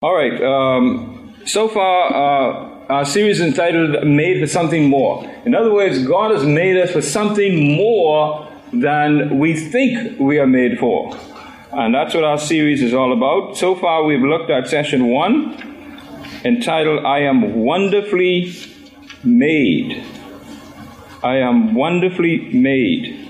All right. Um, so far, uh, our series entitled Made for Something More. In other words, God has made us for something more than we think we are made for. And that's what our series is all about. So far, we've looked at session one entitled I Am Wonderfully Made. I am wonderfully made.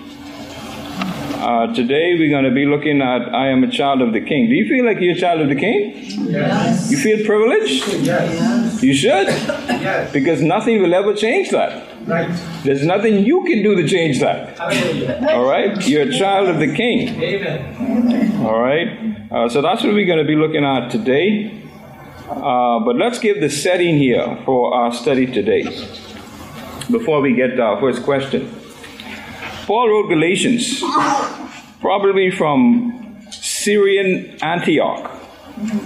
Uh, today we're going to be looking at I am a child of the king. Do you feel like you're a child of the king? Yes. You feel privileged? Yes. You should. Yes. Because nothing will ever change that. Right. There's nothing you can do to change that. Hallelujah. All right? You're a child of the king. Amen. All right? Uh, so that's what we're going to be looking at today. Uh, but let's give the setting here for our study today before we get to our first question. Paul wrote Galatians, probably from Syrian Antioch,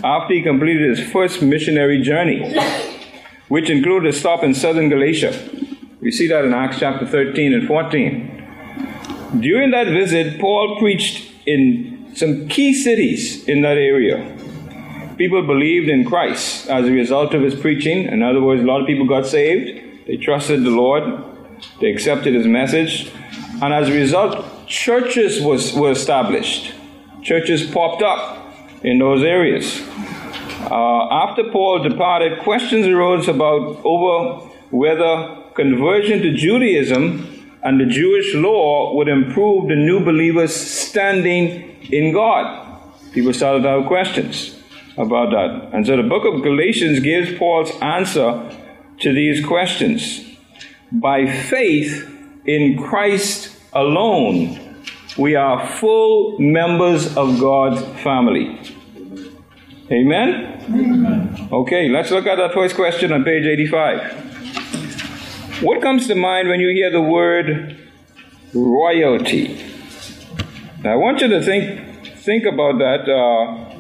after he completed his first missionary journey, which included a stop in southern Galatia. We see that in Acts chapter 13 and 14. During that visit, Paul preached in some key cities in that area. People believed in Christ as a result of his preaching. In other words, a lot of people got saved. They trusted the Lord. They accepted his message. And as a result, churches was, were established. Churches popped up in those areas. Uh, after Paul departed, questions arose about over whether conversion to Judaism and the Jewish law would improve the new believers' standing in God. People started to have questions about that. And so the book of Galatians gives Paul's answer to these questions. By faith in Christ alone, we are full members of God's family. Amen? Okay, let's look at that first question on page 85. What comes to mind when you hear the word royalty? Now, I want you to think think about that. Uh,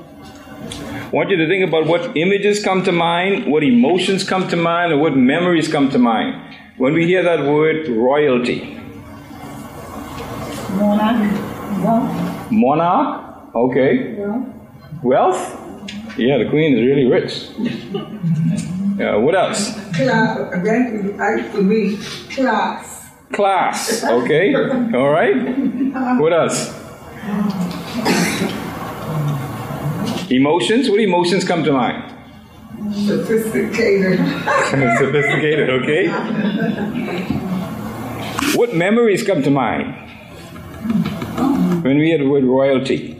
I want you to think about what images come to mind, what emotions come to mind, or what memories come to mind when we hear that word royalty. Monarch. Wealth. Monarch, okay. Wealth. Wealth, yeah, the queen is really rich. Yeah, what else? Class. Again, to me, class. Class, okay. All right. What else? Emotions, what emotions come to mind? Sophisticated. Sophisticated, okay. What memories come to mind when we hear with royalty?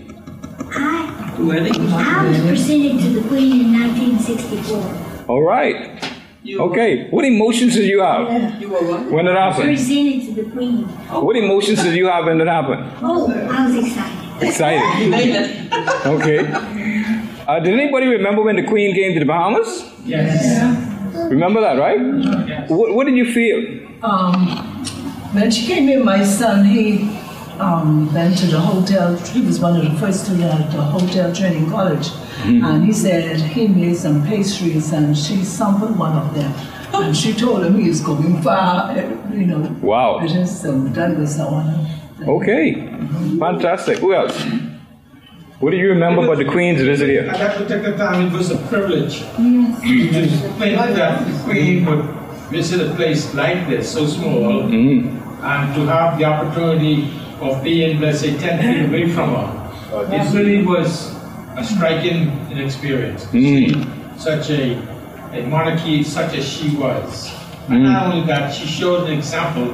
I, I was presented to the Queen in 1964. All right. Okay. What emotions did you have You when it happened? Presented to the Queen. What emotions did you have when it happened? Oh, I was excited. Excited. Okay. Uh, did anybody remember when the Queen came to the Bahamas? Yes. Remember that, right? What, what did you feel? Um, when she came in, my son, he um, went to the hotel. He was one of the first to learn at the hotel training college. And he said he made some pastries and she sampled one of them. And she told him he's going far, you know. Wow. It is, so that was the one. Okay. Fantastic. Who else? What do you remember about the Queen's visit here? I had to take the time, it was a privilege to think that the Queen would visit a place like this, so small, Mm. and to have the opportunity of being, let's say, 10 feet away from her. It really was a striking experience to see such a, a monarchy such as she was. And not only that, she showed an example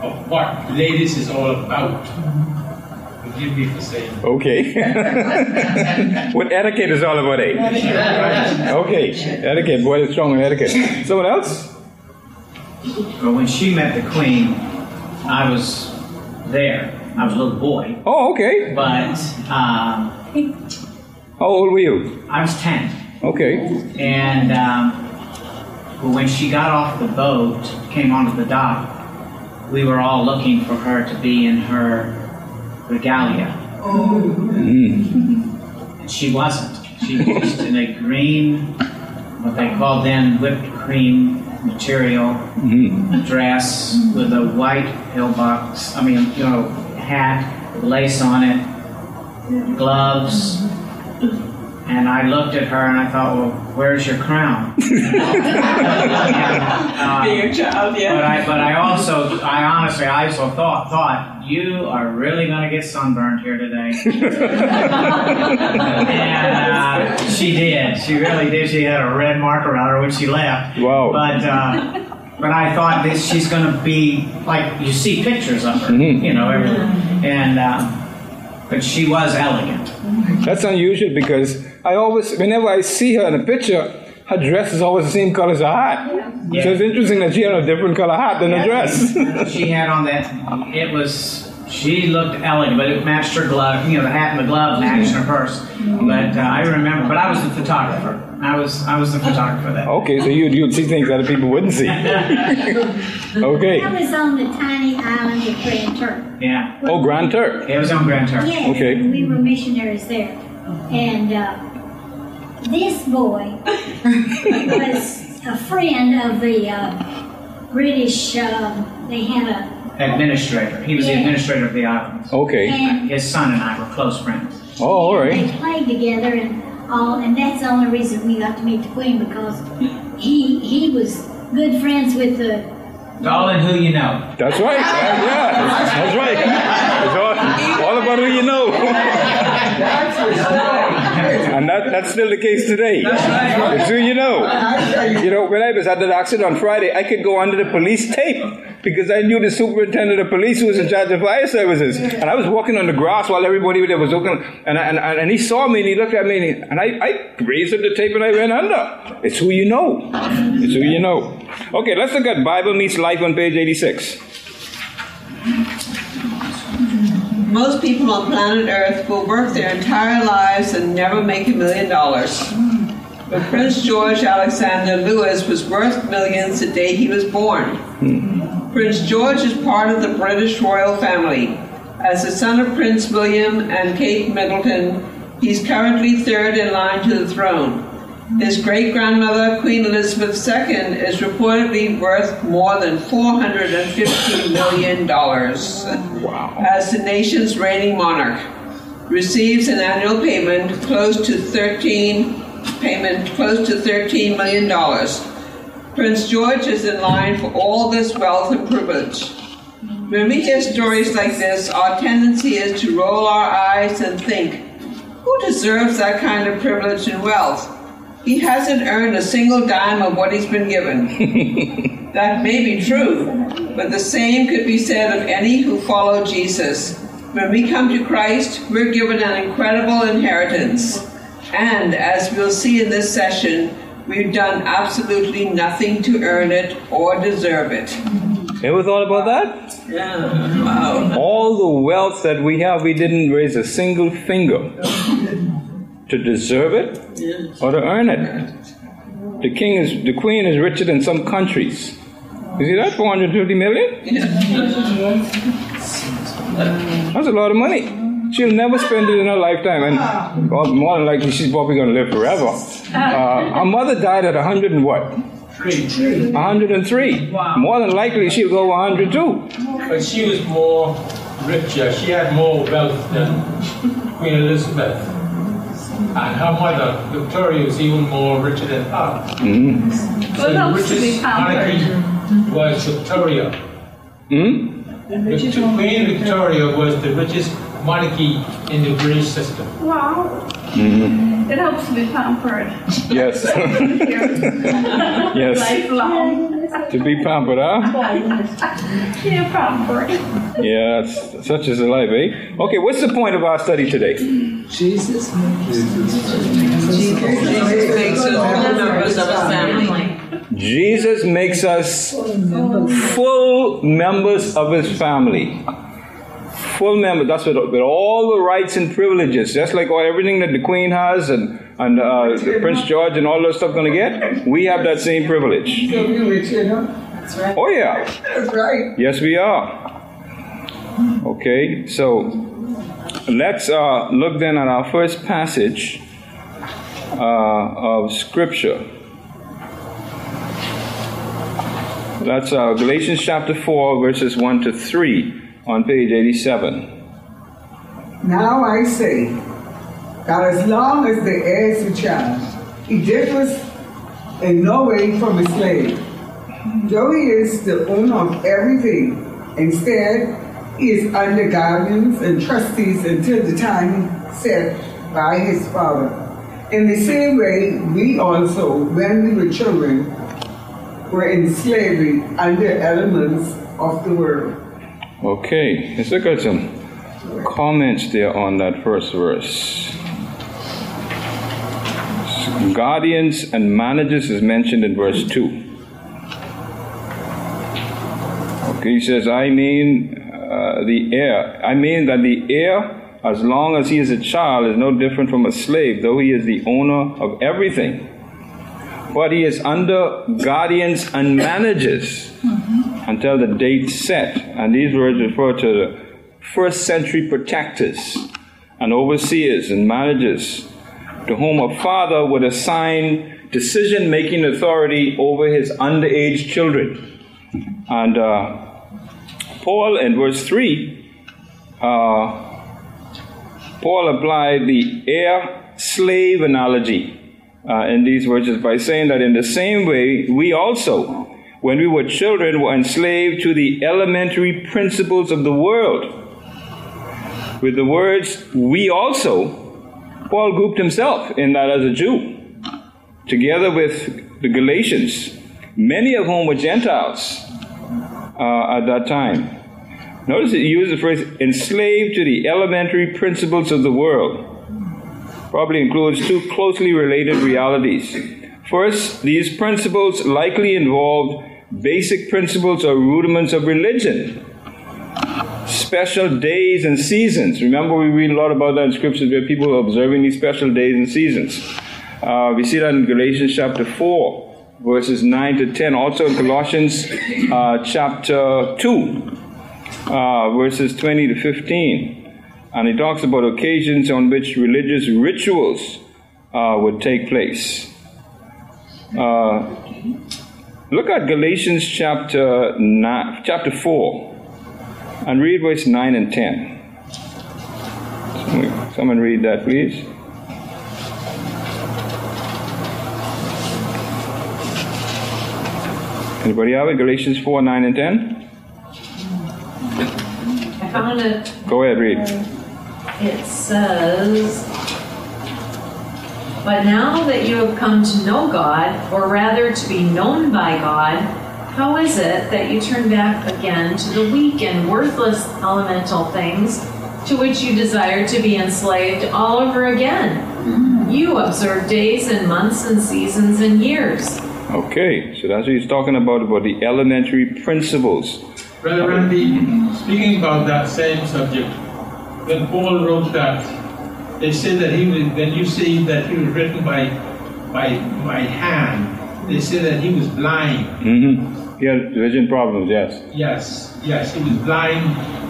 of what ladies is all about. Forgive me for saying. Okay. what etiquette is all about, eh? Okay. Etiquette. Boy, is strong on etiquette. Someone else? But when she met the queen, I was there. I was a little boy, Oh, okay. but um, How old were you? I was 10. Okay. And um, when she got off the boat, came onto the dock, we were all looking for her to be in her regalia. Oh. And she wasn't. She was in a green, what they called then whipped cream material dress with a white pillbox, I mean, you know, hat, lace on it, gloves, And I looked at her and I thought, well, where's your crown? Being a child, yeah. but I, but I also, I honestly, I also thought, thought, you are really going to get sunburned here today. and uh, she did. She really did. She had a red mark around her when she left. Wow. But uh, but I thought this, she's going to be like you see pictures of her, Mhm. you know, everywhere. and um, but she was elegant. That's unusual because I always, whenever I see her in a picture, her dress is always the same color as her hat. Yeah. So it's interesting that she had a different color hat than her dress. she had on that. It was. She looked elegant, but it matched her glove. You know, the hat and the glove matched her purse. But uh, I remember. But I was the photographer. I was. I was the photographer that. okay, so you'd, you'd see things that other people wouldn't see. okay. I was on the tiny island of Grand Turk. Yeah. Oh, Grand Turk. It was on Grand Turk. Yes, Okay. and we were missionaries there. And uh, this boy was a friend of the uh, British, um, they had a, Administrator. He was the administrator of the islands. Okay. and His son and I were close friends. Oh, all right. they played together and all, and that's the only reason we got to meet the Queen because he he was good friends with the It's all in who you know. That's right. Uh, yeah, that's right. It's all, all about who you know. And that, that's still the case today. It's who you know. You know, when I was at the accident on Friday, I could go under the police tape because I knew the superintendent of police who was in charge of fire services. And I was walking on the grass while everybody there was looking, and, I- and, and, and he saw me and he looked at me and, he, and I, I raised up the tape and I went under. It's who you know. It's who you know. Okay, let's look at Bible Meets Life on page 86. Most people on planet Earth will work their entire lives and never make a million dollars. But Prince George Alexander Louis was worth millions the day he was born. Prince George is part of the British royal family. As the son of Prince William and Kate Middleton, he's currently third in line to the throne. His great grandmother, Queen Elizabeth II, is reportedly worth more than $450 million Wow. as the nation's reigning monarch. Receives an annual payment close to 13 payment close to 13 million dollars. Prince George is in line for all this wealth and privilege. When we hear stories like this, our tendency is to roll our eyes and think, who deserves that kind of privilege and wealth? He hasn't earned a single dime of what he's been given. that may be true, but the same could be said of any who follow Jesus. When we come to Christ, we're given an incredible inheritance. And as we'll see in this session, we've done absolutely nothing to earn it or deserve it. Ever thought about that? Yeah, wow. All the wealth that we have, we didn't raise a single finger to deserve it or to earn it. The king is, the queen is richer than some countries. You see that? 450 million? That's a lot of money. She'll never spend it in her lifetime, and more than likely, she's probably going to live forever. Uh, her mother died at 100 and what? Three. 103. More than likely, she'll go 102. But she was more richer. She had more wealth than Queen Elizabeth. And her mother, Victoria, was even more richer than her. So the richest monarchy was Victoria. Hmm? Vict- Queen Victoria was the richest monarchy in the British system. Wow. Mm-hmm. It helps to be pampered. Yes. yes. Lifelong. To be pampered, huh? Yeah, pampered. Yeah, such is the life, eh? Okay, what's the point of our study today? Jesus. Jesus makes us full members of his family. Jesus makes us full members of his family. Full members. That's with, with all the rights and privileges, just like all, everything that the Queen has and and uh, Prince George and all that stuff going to get. We have that same privilege. So we rich, you know? Oh yeah. That's right. Yes, we are. Okay, so let's uh, look then at our first passage uh, of Scripture. That's uh, Galatians chapter 4, verses 1 to 3 on page 87. Now I say, that as long as the heir is a child, he differs in no way from a slave. Though he is the owner of everything, instead, he is under guardians and trustees until the time set by his father. In the same way, we also, when we were children, were in slavery under elements of the world. Okay, at some comments there on that first verse. Guardians and managers is mentioned in verse 2. Okay, he says, I mean uh, the heir. I mean that the heir, as long as he is a child, is no different from a slave, though he is the owner of everything. But he is under guardians and managers until the date set. And these words refer to the first century protectors and overseers and managers to whom a father would assign decision making authority over his underage children. And uh, Paul in verse 3, uh, Paul applied the heir slave analogy uh, in these verses by saying that in the same way, we also, when we were children, were enslaved to the elementary principles of the world. With the words, we also, Paul grouped himself in that as a Jew, together with the Galatians, many of whom were Gentiles uh, at that time. Notice it uses the phrase enslaved to the elementary principles of the world. Probably includes two closely related realities. First, these principles likely involved basic principles or rudiments of religion, special days and seasons. Remember, we read a lot about that in scriptures where people are observing these special days and seasons. Uh, we see that in Galatians chapter 4, verses 9 to 10. Also in Colossians uh, chapter 2, uh, verses 20 to 15. And he talks about occasions on which religious rituals uh, would take place. Uh, look at Galatians chapter, nine, chapter 4 and read verse 9 and 10. Someone, read that, please. Anybody have it? Galatians 4 9 and 10? I found it. Go ahead, read. Uh, it says, But now that you have come to know God, or rather to be known by God, how is it that you turn back again to the weak and worthless elemental things to which you desire to be enslaved all over again? Hmm. You observe days and months and seasons and years. Okay, so that's what he's talking about, about the elementary principles. Brother Randy, speaking about that same subject, when Paul wrote that, they said that he was, when you say that he was written by, by, by hand, they said that he was blind. Mm-hmm. He had vision problems, yes. Yes, yes, he was blind.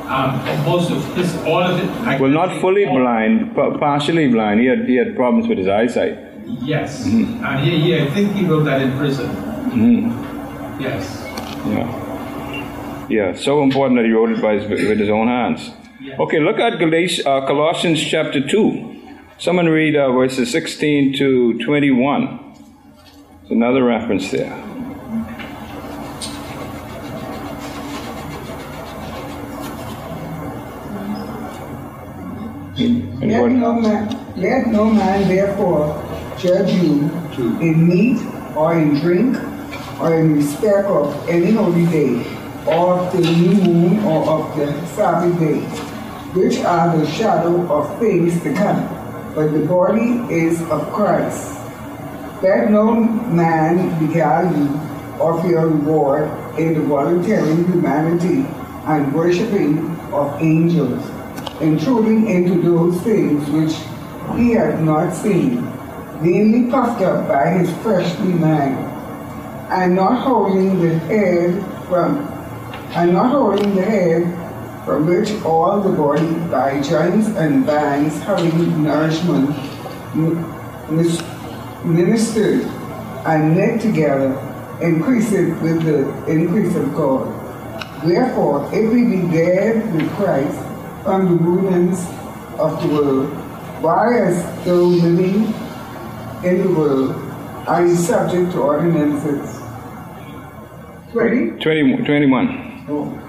Um, most of his, all of it. I Well, not fully blind, but partially blind. He had, he had problems with his eyesight. Yes, and he, he, I think he wrote that in prison. Mm-hmm. Yes. Yeah. Yeah, so important that he wrote it by his, with his own hands. Yeah. Okay, look at Galatians, uh, Colossians chapter 2. Someone read uh, verses 16 to 21. It's another reference there. Let no man, let no man therefore judge you in meat or in drink or in respect of any holy day or of the new moon or of the Sabbath day, which are the shadow of things to come. But the body is of Christ. Let no man beguile you of your reward in the voluntary humanity and worshipping of angels, intruding into those things which he had not seen, vainly puffed up by his fleshly mind, and not holding the head from and not holding the head from which all the body by joints and bands having nourishment ministered and knit together increaseth with the increase of God. Therefore, if we be dead with Christ from the rulings of the world, why as though living in the world are you subject to ordinances? 20. 20, 21. Oh.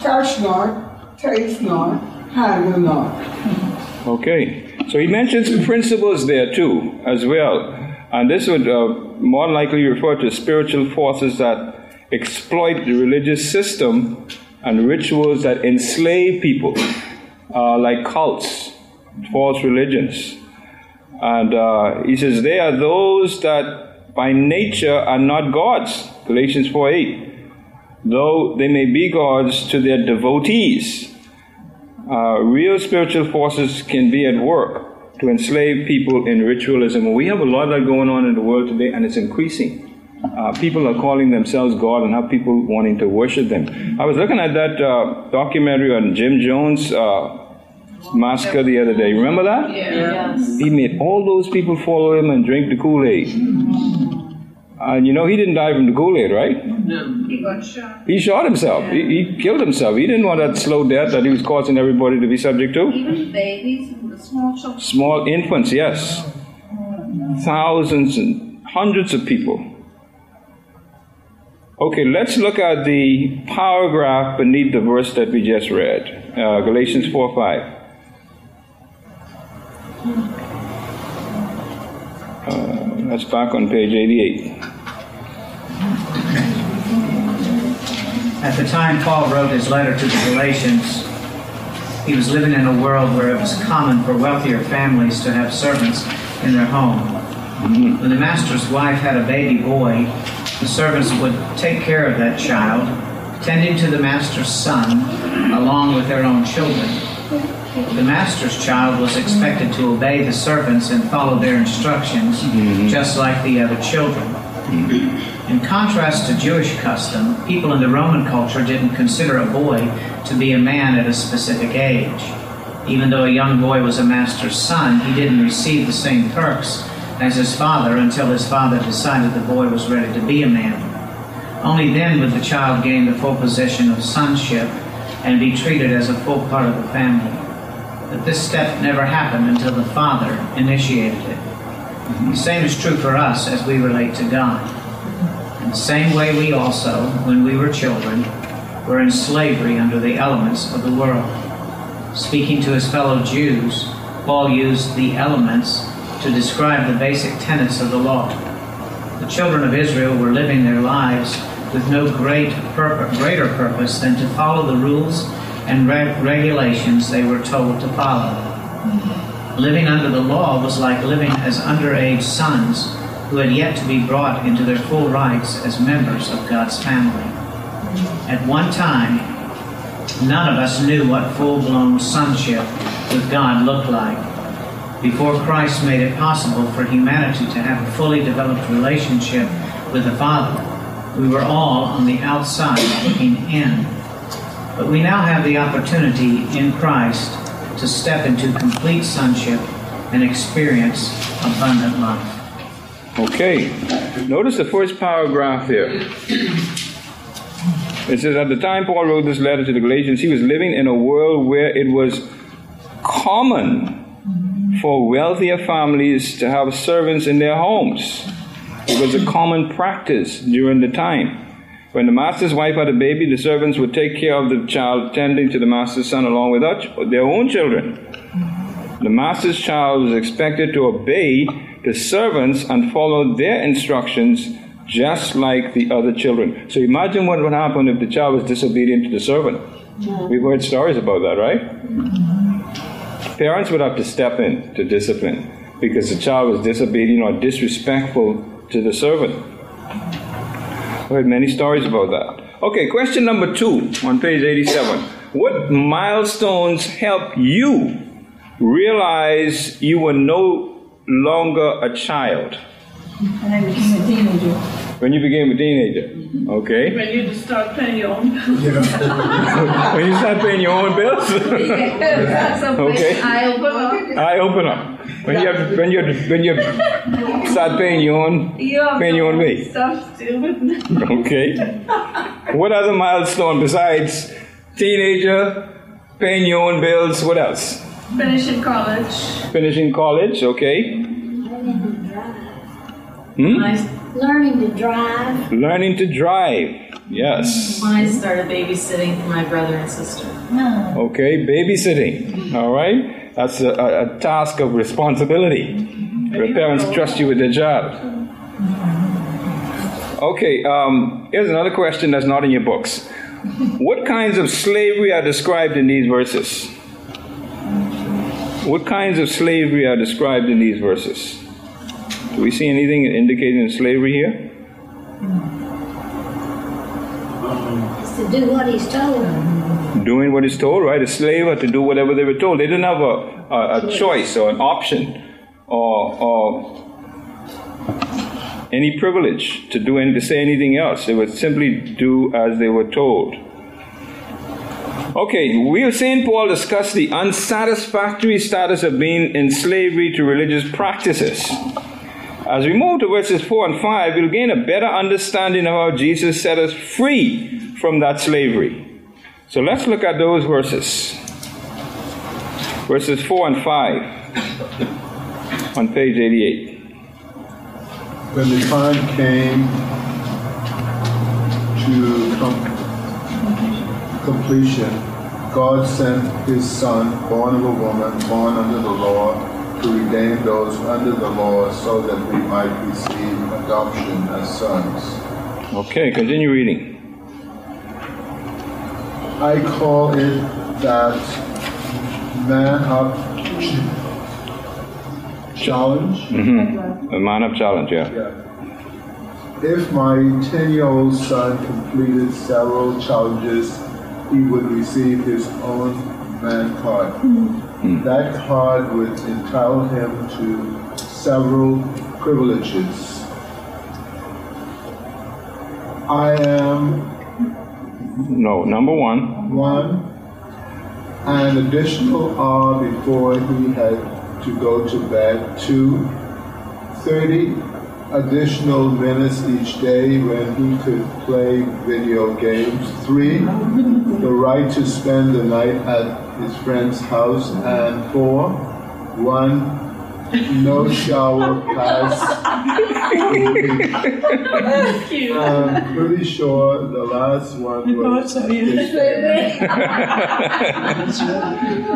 Touch not, taste not, handle not. Okay. So he mentions principles there too, as well. And this would uh, more likely refer to spiritual forces that exploit the religious system and rituals that enslave people, uh, like cults, false religions. And uh, he says, they are those that by nature are not gods. Galatians 4 8. Though they may be gods to their devotees. Uh, real spiritual forces can be at work to enslave people in ritualism. We have a lot of that going on in the world today, and it's increasing. Uh, people are calling themselves God and have people wanting to worship them. I was looking at that uh, documentary on Jim Jones' uh, massacre the other day. Remember that? Yes. He made all those people follow him and drink the Kool Aid. And you know, he didn't die from the Kool Aid, right? He got shot. He shot himself. He, he killed himself. He didn't want that slow death that he was causing everybody to be subject to. Even babies and the small children. Small infants, yes. Thousands and hundreds of people. Okay, let's look at the paragraph beneath the verse that we just read uh, Galatians 4 5. Uh, that's back on page 88. At the time Paul wrote his letter to the Galatians, he was living in a world where it was common for wealthier families to have servants in their home. When the master's wife had a baby boy, the servants would take care of that child, tending to the master's son along with their own children. The master's child was expected to obey the servants and follow their instructions, just like the other children. In contrast to Jewish custom, people in the Roman culture didn't consider a boy to be a man at a specific age. Even though a young boy was a master's son, he didn't receive the same perks as his father until his father decided the boy was ready to be a man. Only then would the child gain the full position of sonship and be treated as a full part of the family. But this step never happened until the father initiated it. The same is true for us as we relate to God. In the same way, we also, when we were children, were in slavery under the elements of the world. Speaking to his fellow Jews, Paul used the elements to describe the basic tenets of the law. The children of Israel were living their lives with no great greater purpose than to follow the rules and reg- regulations they were told to follow. Living under the law was like living as underage sons who had yet to be brought into their full rights as members of God's family. At one time, none of us knew what full blown sonship with God looked like. Before Christ made it possible for humanity to have a fully developed relationship with the Father, we were all on the outside looking in. But we now have the opportunity in Christ to step into complete sonship and experience abundant life. Okay, notice the first paragraph here. It says, At the time Paul wrote this letter to the Galatians, he was living in a world where it was common for wealthier families to have servants in their homes. It was a common practice during the time. When the master's wife had a baby, the servants would take care of the child, tending to the master's son along with their own children. The master's child was expected to obey the servants and follow their instructions just like the other children. So imagine what would happen if the child was disobedient to the servant. We've heard stories about that, right? Parents would have to step in to discipline because the child was disobedient or disrespectful to the servant. I've heard many stories about that. Okay, question number two on page 87. What milestones help you realize you were no longer a child? And I became a teenager. When you became a teenager. Mm-hmm. Okay. When you just start paying your own bills. when you start paying your own bills? okay. I open up. I open up. When you have, when you when you start paying your own Yeah, paying your own way. Stuff still. Okay. What other milestone besides teenager, paying your own bills? What else? Finishing college. Finishing college, okay. Mm-hmm. Learning to drive. Hmm? When Learning to drive. Learning to drive. Yes. when I started babysitting for my brother and sister. Okay, babysitting. All right. That's a, a, a task of responsibility. Your parents trust you with the job. Okay, um, here's another question that's not in your books. What kinds of slavery are described in these verses? What kinds of slavery are described in these verses? Do we see anything indicating slavery here? Is to do what he's told. doing what he's told, right? A slave had to do whatever they were told. They didn't have a, a, a choice or an option or, or any privilege to do any, to say anything else. They would simply do as they were told. Okay, we have St. Paul discuss the unsatisfactory status of being in slavery to religious practices. As we move to verses 4 and 5, we'll gain a better understanding of how Jesus set us free from that slavery. So let's look at those verses. Verses 4 and 5 on page 88. When the time came to com- completion, God sent his Son, born of a woman, born under the law, to redeem those under the law so that we might receive adoption as sons. Okay, continue reading. I call it that man up challenge. Mm-hmm. A man of challenge, yeah. Yeah. If my 10 year old son completed several challenges, he would receive his own man card. Mm-hmm. That card would entitle him to several privileges. I am No, number one. one, an additional hour before he had to go to bed. Two, 30 additional minutes each day when he could play video games. Three, the right to spend the night at his friend's house. And four, one, no shower pass. I'm pretty sure the last one was.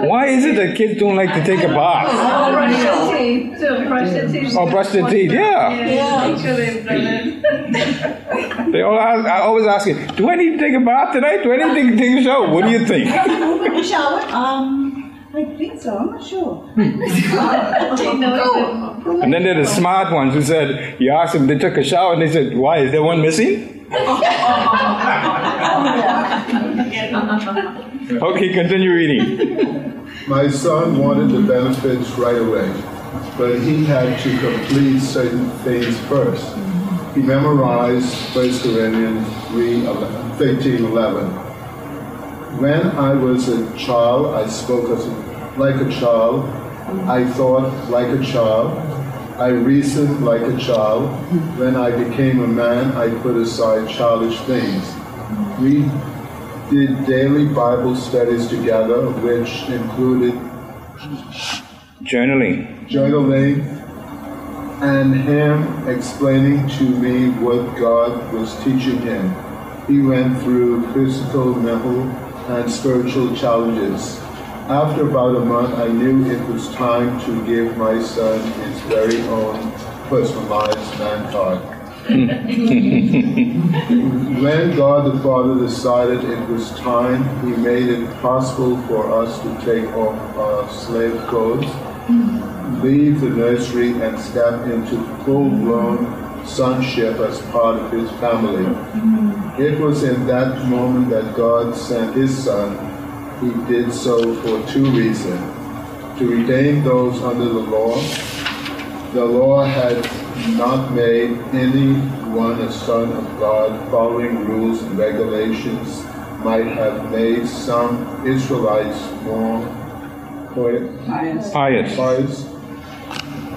Why is it that kids don't like to take a bath? Oh, brush your teeth. To brush your teeth. Or brush their teeth? Yeah. Yeah, make sure they've done it. They all ask, I always ask it, do I need to take a bath tonight? Do I need to take a shower? What do you think? Open the shower? Um, I think so. I'm not sure. And then there are the smart ones who said, you asked them, they took a shower, and they said, why, is there one missing? Okay, continue reading. My son wanted the benefits right away, but he had to complete certain things first. He memorized 1 Corinthians 3, 11, 13, 11. When I was a child, I spoke as like a child. I thought like a child. I reasoned like a child. When I became a man, I put aside childish things. We did daily Bible studies together, which included Journaling. journaling and him explaining to me what God was teaching him. He went through physical, mental, and spiritual challenges. After about a month, I knew it was time to give my son his very own personalized man card. when God the Father decided it was time, He made it possible for us to take off our slave clothes, leave the nursery, and step into full blown sonship as part of His family. Mm-hmm. It was in that moment that God sent His Son. He did so for two reasons to redeem those under the law. The law had not made anyone a son of God following rules and regulations might have made some Israelites more pious, Pious. pious,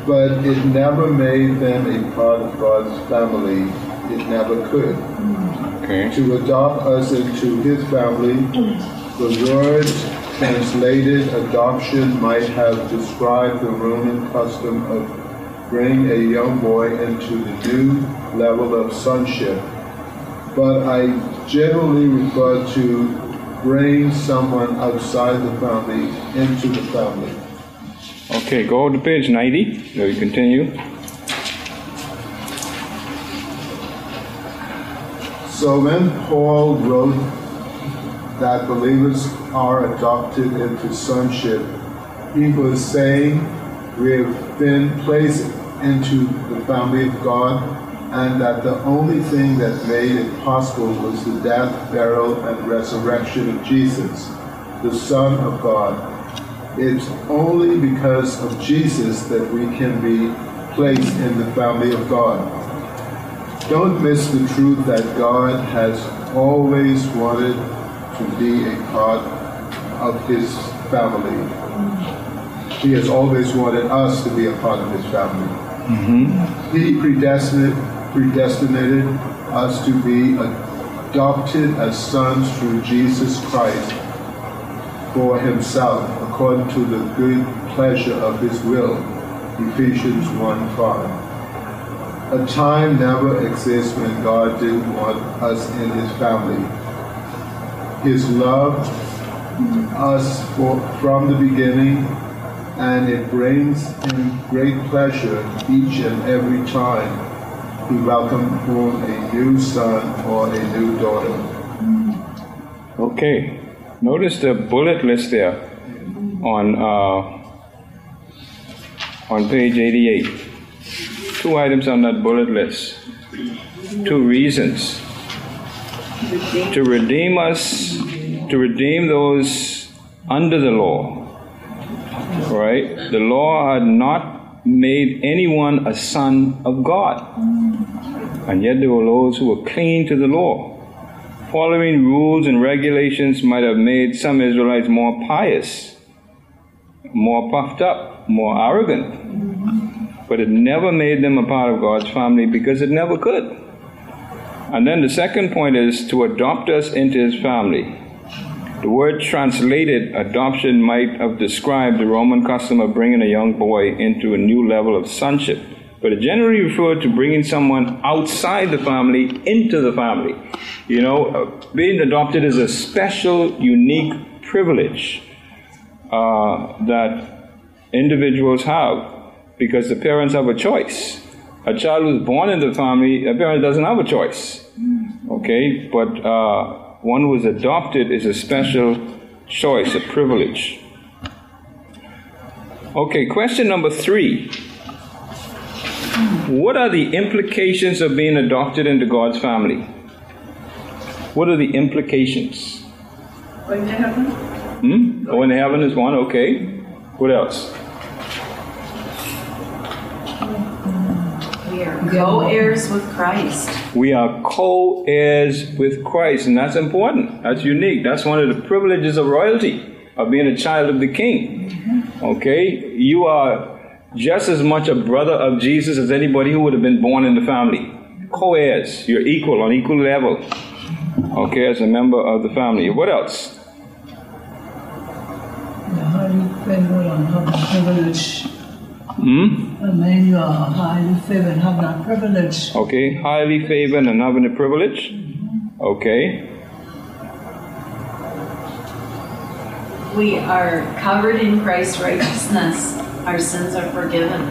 but it never made them a part of God's family. It never could. Okay. To adopt us into His family, the Word translated adoption might have described the Roman custom of bringing a young boy into the new level of sonship, but I generally refer to bring someone outside the family into the family. Okay, go to page 90. So we continue. So when Paul wrote that believers are adopted into sonship, he was saying we have been placed into the family of God, and that the only thing that made it possible was the death, burial, and resurrection of Jesus, the Son of God. It's only because of Jesus that we can be placed in the family of God. Don't miss the truth that God has always wanted to be a part of His family. He has always wanted us to be a part of His family. Mm-hmm. He predestined, predestinated us to be adopted as sons through Jesus Christ for Himself, according to the good pleasure of His will. Ephesians 1 5. A time never exists when God didn't want us in His family. His love us for, from the beginning, and it brings Him great pleasure each and every time He welcomes a new son or a new daughter. Okay, notice the bullet list there on uh, on page 88. Two items on that bullet list. Two reasons to redeem us, to redeem those under the law. Right? The law had not made anyone a son of God. And yet there were those who were clinging to the law. Following rules and regulations might have made some Israelites more pious, more puffed up, more arrogant. But it never made them a part of God's family because it never could. And then the second point is to adopt us into his family. The word translated adoption might have described the Roman custom of bringing a young boy into a new level of sonship, but it generally referred to bringing someone outside the family into the family. You know, uh, being adopted is a special, unique privilege uh, that individuals have because the parents have a choice. A child who's born in the family, a parent doesn't have a choice. Okay, but uh, one who is adopted is a special choice, a privilege. Okay, question number three. What are the implications of being adopted into God's family? What are the implications? Going to heaven? Hmm? Oh, to heaven is one, okay. What else? Co heirs with Christ. We are co heirs with Christ, and that's important. That's unique. That's one of the privileges of royalty, of being a child of the king. Mm-hmm. Okay? You are just as much a brother of Jesus as anybody who would have been born in the family. Co heirs. You're equal, on equal level. Okay, as a member of the family. What else? You're highly favored and privilege. Hmm? I mean, you are highly favored and have that privilege. Okay, highly favored and having a privilege. Okay. We are covered in Christ's righteousness. Our sins are forgiven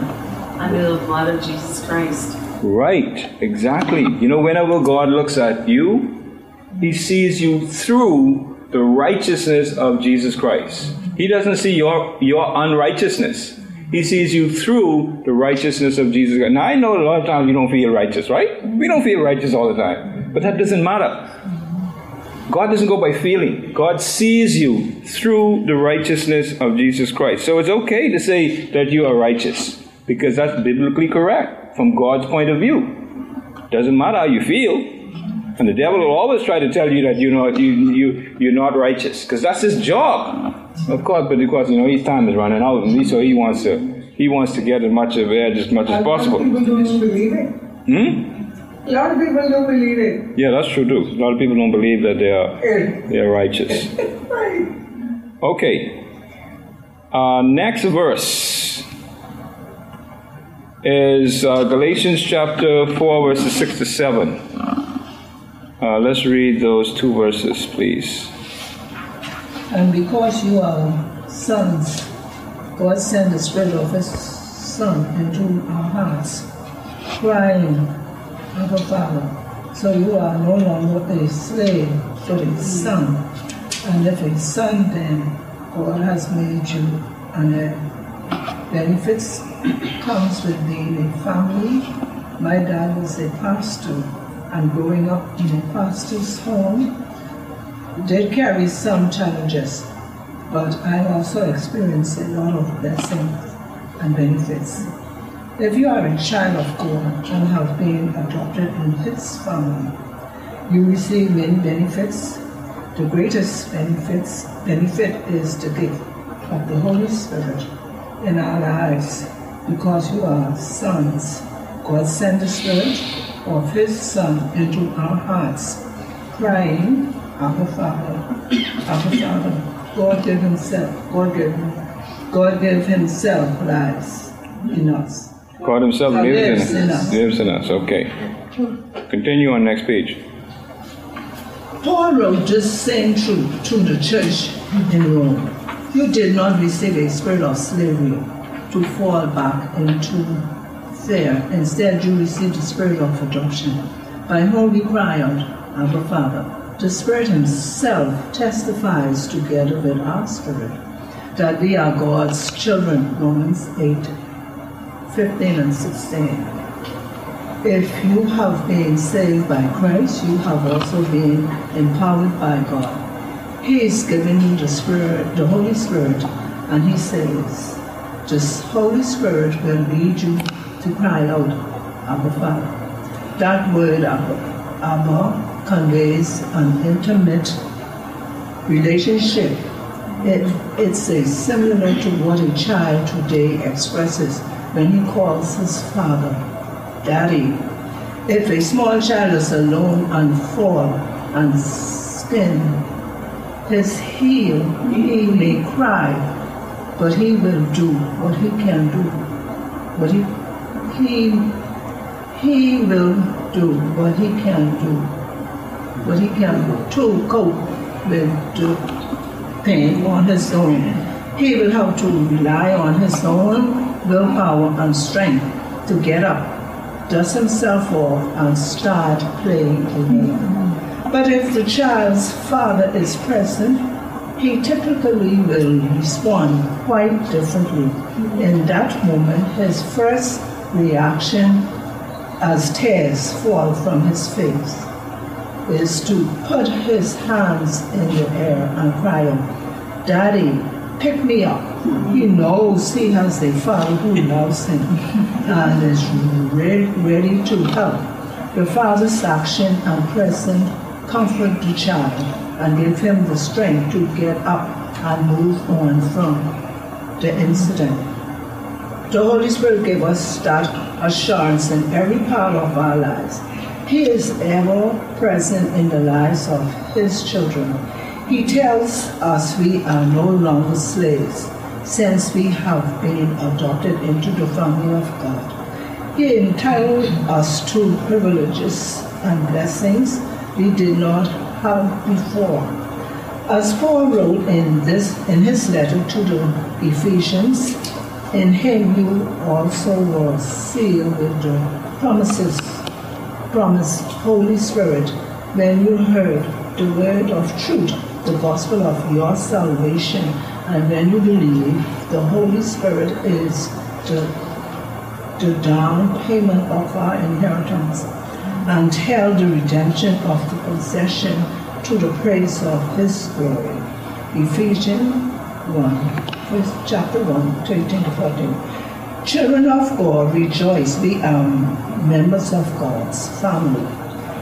under the blood of Jesus Christ. Right, exactly. You know, whenever God looks at you, He sees you through the righteousness of Jesus Christ. He doesn't see your, your unrighteousness. He sees you through the righteousness of Jesus Christ. Now, I know a lot of times you don't feel righteous, right? We don't feel righteous all the time. But that doesn't matter. God doesn't go by feeling. God sees you through the righteousness of Jesus Christ. So it's okay to say that you are righteous because that's biblically correct from God's point of view. Doesn't matter how you feel. And the devil will always try to tell you that you're not, you, you, you're not righteous because that's his job. Of course, but because you know his time is running out, and so he wants to he wants to get as much of it as much as possible. people don't believe it. Hmm? A lot of people don't believe it. Yeah, that's true too. A lot of people don't believe that they are they are righteous. Okay. Uh, next verse is uh, Galatians chapter 4, verses 6 to 7. Uh, let's read those two verses, please. And because you are sons, God sent the Spirit of His Son into our hearts, crying, Abba Father. So you are no longer a slave, but a son. And if a son, then God has made you and the benefits comes with being a family. My dad was a pastor, and growing up in a pastor's home did carry some challenges, but I also experienced a lot of blessings and benefits. If you are a child of God and have been adopted in His family, you receive many benefits. The greatest benefits benefit is the gift of the Holy Spirit in our lives because you are sons. God sent the Spirit of His Son into our hearts, crying, Abba Father, Abba Father. God gave Himself, God gave, God gave Himself lives in us. God Himself lives, lives in, us. Lives in us. Okay. Continue on next page. Paul wrote this same truth to the church in Rome. You did not receive a spirit of slavery to fall back into fear. Instead, you received the spirit of adoption, by whom we cry out, Abba Father. The Spirit Himself testifies together with our spirit that we are God's children. Romans 8 15 and 16. If you have been saved by Christ, you have also been empowered by God. He is giving you the Spirit, the Holy Spirit, and He says, the Holy Spirit will lead you to cry out, Abba Father. That word Abba, Abba conveys an intimate relationship. It, it's a similar to what a child today expresses when he calls his father daddy. If a small child is alone and fall and spin his heel, he may cry, but he will do what he can do. What he he he will do what he can do. What he can to cope with the pain on his own. He will have to rely on his own willpower and strength to get up, dust himself off, and start playing again. But if the child's father is present, he typically will respond quite differently. In that moment, his first reaction as tears fall from his face is to put his hands in the air and cry out, Daddy, pick me up. He knows he has a father who loves him and is ready, ready to help. The father's action and presence comfort the child and give him the strength to get up and move on from the incident. The Holy Spirit gave us that assurance in every part of our lives. He is ever present in the lives of His children. He tells us we are no longer slaves since we have been adopted into the family of God. He entitled us to privileges and blessings we did not have before. As Paul wrote in this in his letter to the Ephesians, in him you also were sealed with the promises promised Holy Spirit when you heard the word of truth, the gospel of your salvation, and when you believe the Holy Spirit is the, the down payment of our inheritance until the redemption of the possession to the praise of his glory. Ephesians 1, first chapter 1, 13 to 14. Children of God, rejoice. We are members of God's family.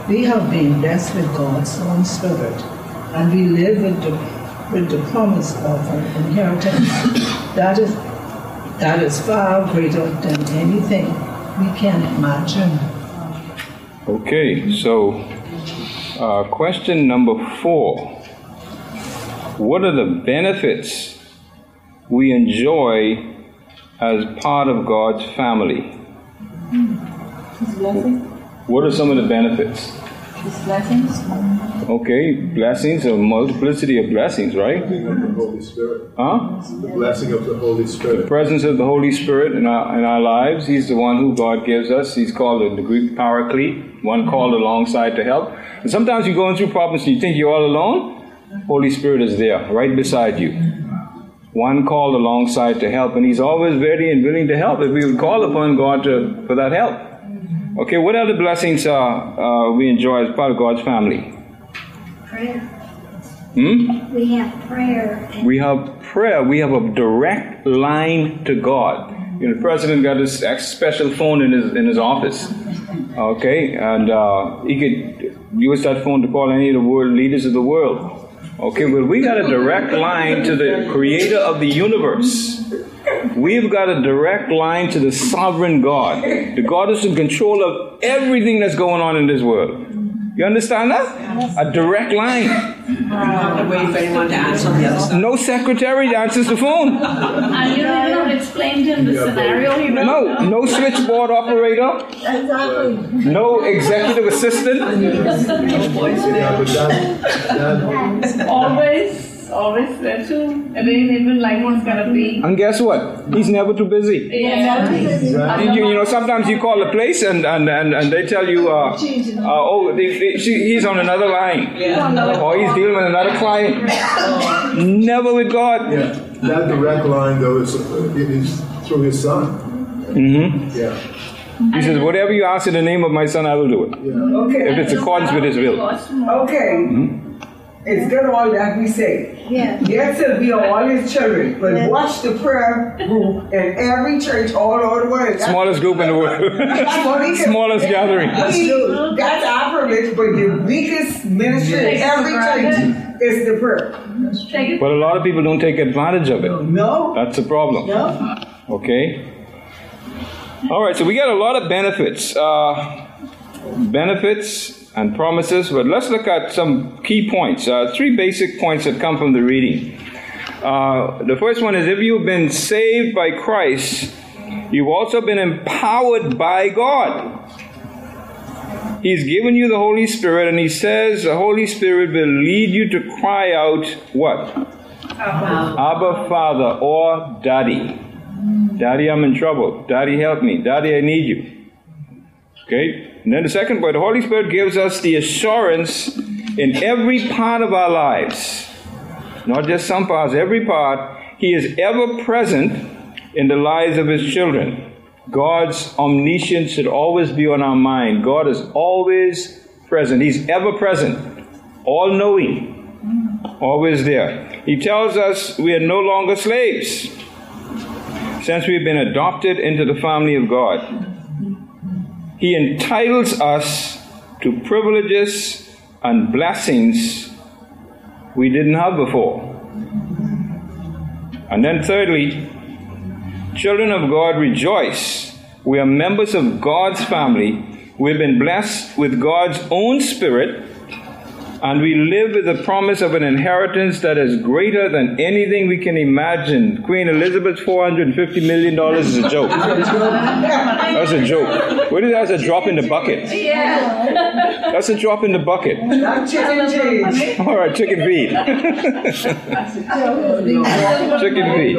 We have been blessed with God's own spirit, and we live with the, with the promise of an inheritance that is, that is far greater than anything we can imagine. Okay, so uh, question number four. what are the benefits we enjoy as part of God's family? His blessing, What are some of the benefits? his blessings. Okay, blessings, a multiplicity of blessings, right? Blessing of the Holy Spirit. Huh? The blessing of the Holy Spirit. The presence of the Holy Spirit in our, in our lives. He's the one who God gives us. He's called in the Greek paraclete, one called alongside to help. And sometimes you're going through problems and you think you're all alone. Holy Spirit is there, right beside you. One called alongside to help, and He's always ready and willing to help if we would call upon God to, for that help. Okay, what other blessings uh, uh, we enjoy as part of God's family? Prayer. Hmm? We have prayer. We have prayer. We have a direct line to God. You know, the president got his special phone in his in his office. Okay, and uh, he could use that phone to call any of the world leaders of the world. Okay, but we got a direct line to the Creator of the universe. We've got a direct line to the sovereign God, the God who's in control of everything that's going on in this world. You understand that? A direct line. You don't have to wait for anyone to answer on the other side. No secretary answers the phone. And you don't even have explain to him the scenario. He knows No, no switchboard operator, Exactly. no executive assistant. Yeah, but that, that, Always, always there too. I mean, even like one's gonna be. And guess what? He's never too busy. Yeah. You, you know, sometimes you call a place and, and, and, and they tell you, uh, uh, oh, they, they, she, he's on another line. Yeah. Or he's dealing with another client. Never with God. yeah, that direct line though is, is through his son. Mm-hmm. Yeah, He says, whatever you ask in the name of my son, I will do it. yeah. Okay, If it's accordance with his will. okay. It's good all that we say. Yeah. Yes, it'll be all his children, but watch the prayer group in every church all over the world. That's- Smallest group in the world. that's what he can- Smallest gathering. We- That's our privilege, but the weakest ministry in every church is the prayer. But a lot of people don't take advantage of it. No, That's the problem. no. Okay? All right, so we got a lot of benefits. Uh, benefits and promises, but let's look at some key points. Uh, three basic points that come from the reading. Uh, the first one is if you've been saved by Christ, you've also been empowered by God. He's given you the Holy Spirit, and He says the Holy Spirit will lead you to cry out, what? Abba Father or Daddy. Daddy, I'm in trouble. Daddy, help me. Daddy, I need you. Okay? And then the second point the Holy Spirit gives us the assurance in every part of our lives, not just some parts, every part. He is ever present in the lives of His children. God's omniscience should always be on our mind. God is always present, He's ever present, all knowing, always there. He tells us we are no longer slaves since we've been adopted into the family of God. He entitles us to privileges and blessings we didn't have before. And then, thirdly, children of God rejoice. We are members of God's family. We've been blessed with God's own spirit, and we live with the promise of an inheritance that is greater than anything we can imagine. Queen Elizabeth's $450 million is a joke. That's a joke. What is that? That's a drop in the bucket. Yeah. That's a drop in the bucket. That chicken change. All right, chicken feed. Chicken feed.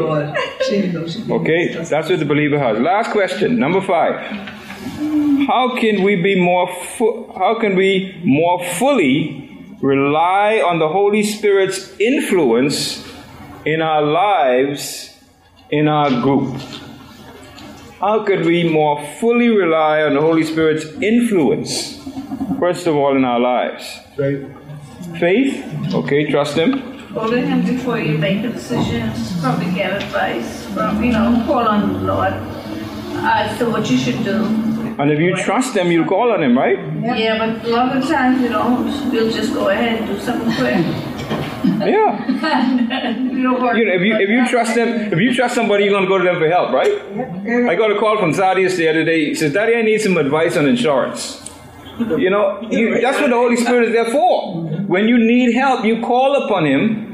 Okay, that's what the believer has. Last question, number five. How can we be more? Fu- how can we more fully rely on the Holy Spirit's influence in our lives, in our group? How could we more fully rely on the Holy Spirit's influence? First of all, in our lives. Faith. Faith, okay, trust Him. Go to him before you make a decision. Probably get advice from, you know, call on the Lord as to what you should do. And if you trust them, you'll call on Him, right? Yeah, but a lot of times, you know, we'll just go ahead and do something quick. Yeah. you know. If you if you trust them, if you trust somebody, you're gonna go to them for help, right? I got a call from Thaddeus the other day. He says, "Daddy, I need some advice on insurance." You know, you, that's what the Holy Spirit is there for. When you need help, you call upon Him,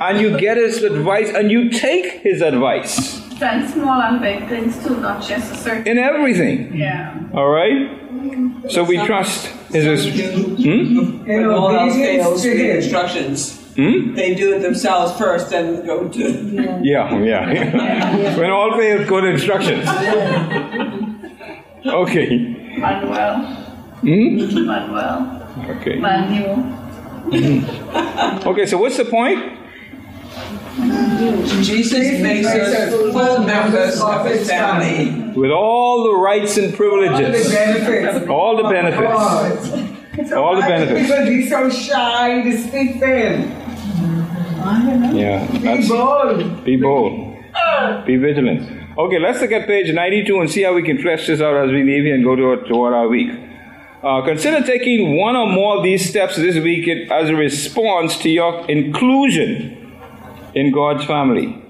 and you get his advice and you take his advice Then small and big things too, not just a certain. in everything. Yeah. All right? So we trust his. Hmm? In all else obedience fails, to read instructions. Hmm? They do it themselves first, then go to. Yeah, yeah. when all fails, go to instructions. Okay. Manuel. Hmm? Manuel. Okay. Manuel. Okay, so what's the point? Jesus makes us full members of his family. With all the rights and The privileges, benefits. all the benefits. God. All the benefits. People be so shy to speak them. Yeah, Be bold. be bold, be vigilant. Okay, let's look at page 92 and see how we can flesh this out as we leave here and go to toward our week. Uh, consider taking one or more of these steps this week as a response to your inclusion in God's family.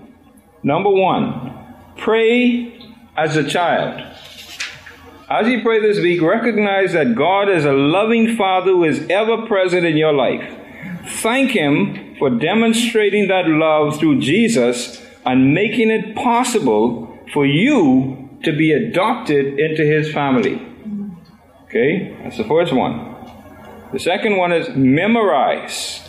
Number one, pray as a child. As you pray this week, recognize that God is a loving Father who is ever present in your life. Thank Him for demonstrating that love through Jesus and making it possible for you to be adopted into His family. Okay, that's the first one. The second one is memorize.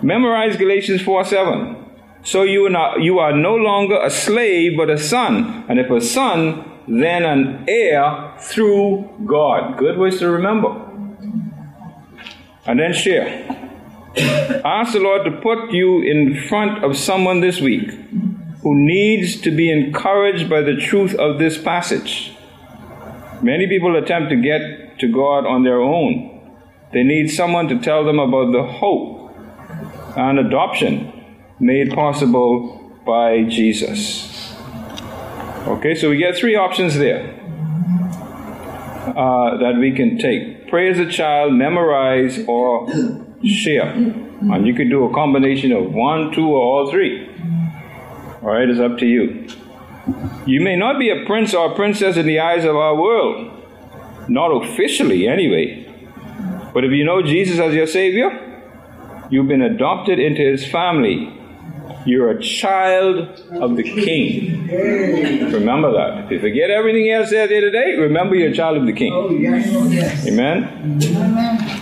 Memorize Galatians 4 7. So you are, not, you are no longer a slave, but a son. And if a son, then an heir through God. Good ways to remember. And then share. Ask the Lord to put you in front of someone this week who needs to be encouraged by the truth of this passage. Many people attempt to get to God on their own. They need someone to tell them about the hope and adoption made possible by Jesus. Okay, so we get three options there uh, that we can take pray as a child, memorize, or share. And you could do a combination of one, two, or all three. All right, it's up to you. You may not be a prince or a princess in the eyes of our world, not officially anyway. But if you know Jesus as your Savior, you've been adopted into His family. You're a child of the King. Remember that. If you forget everything else there today, remember you're a child of the King. Oh. Amen. Amen.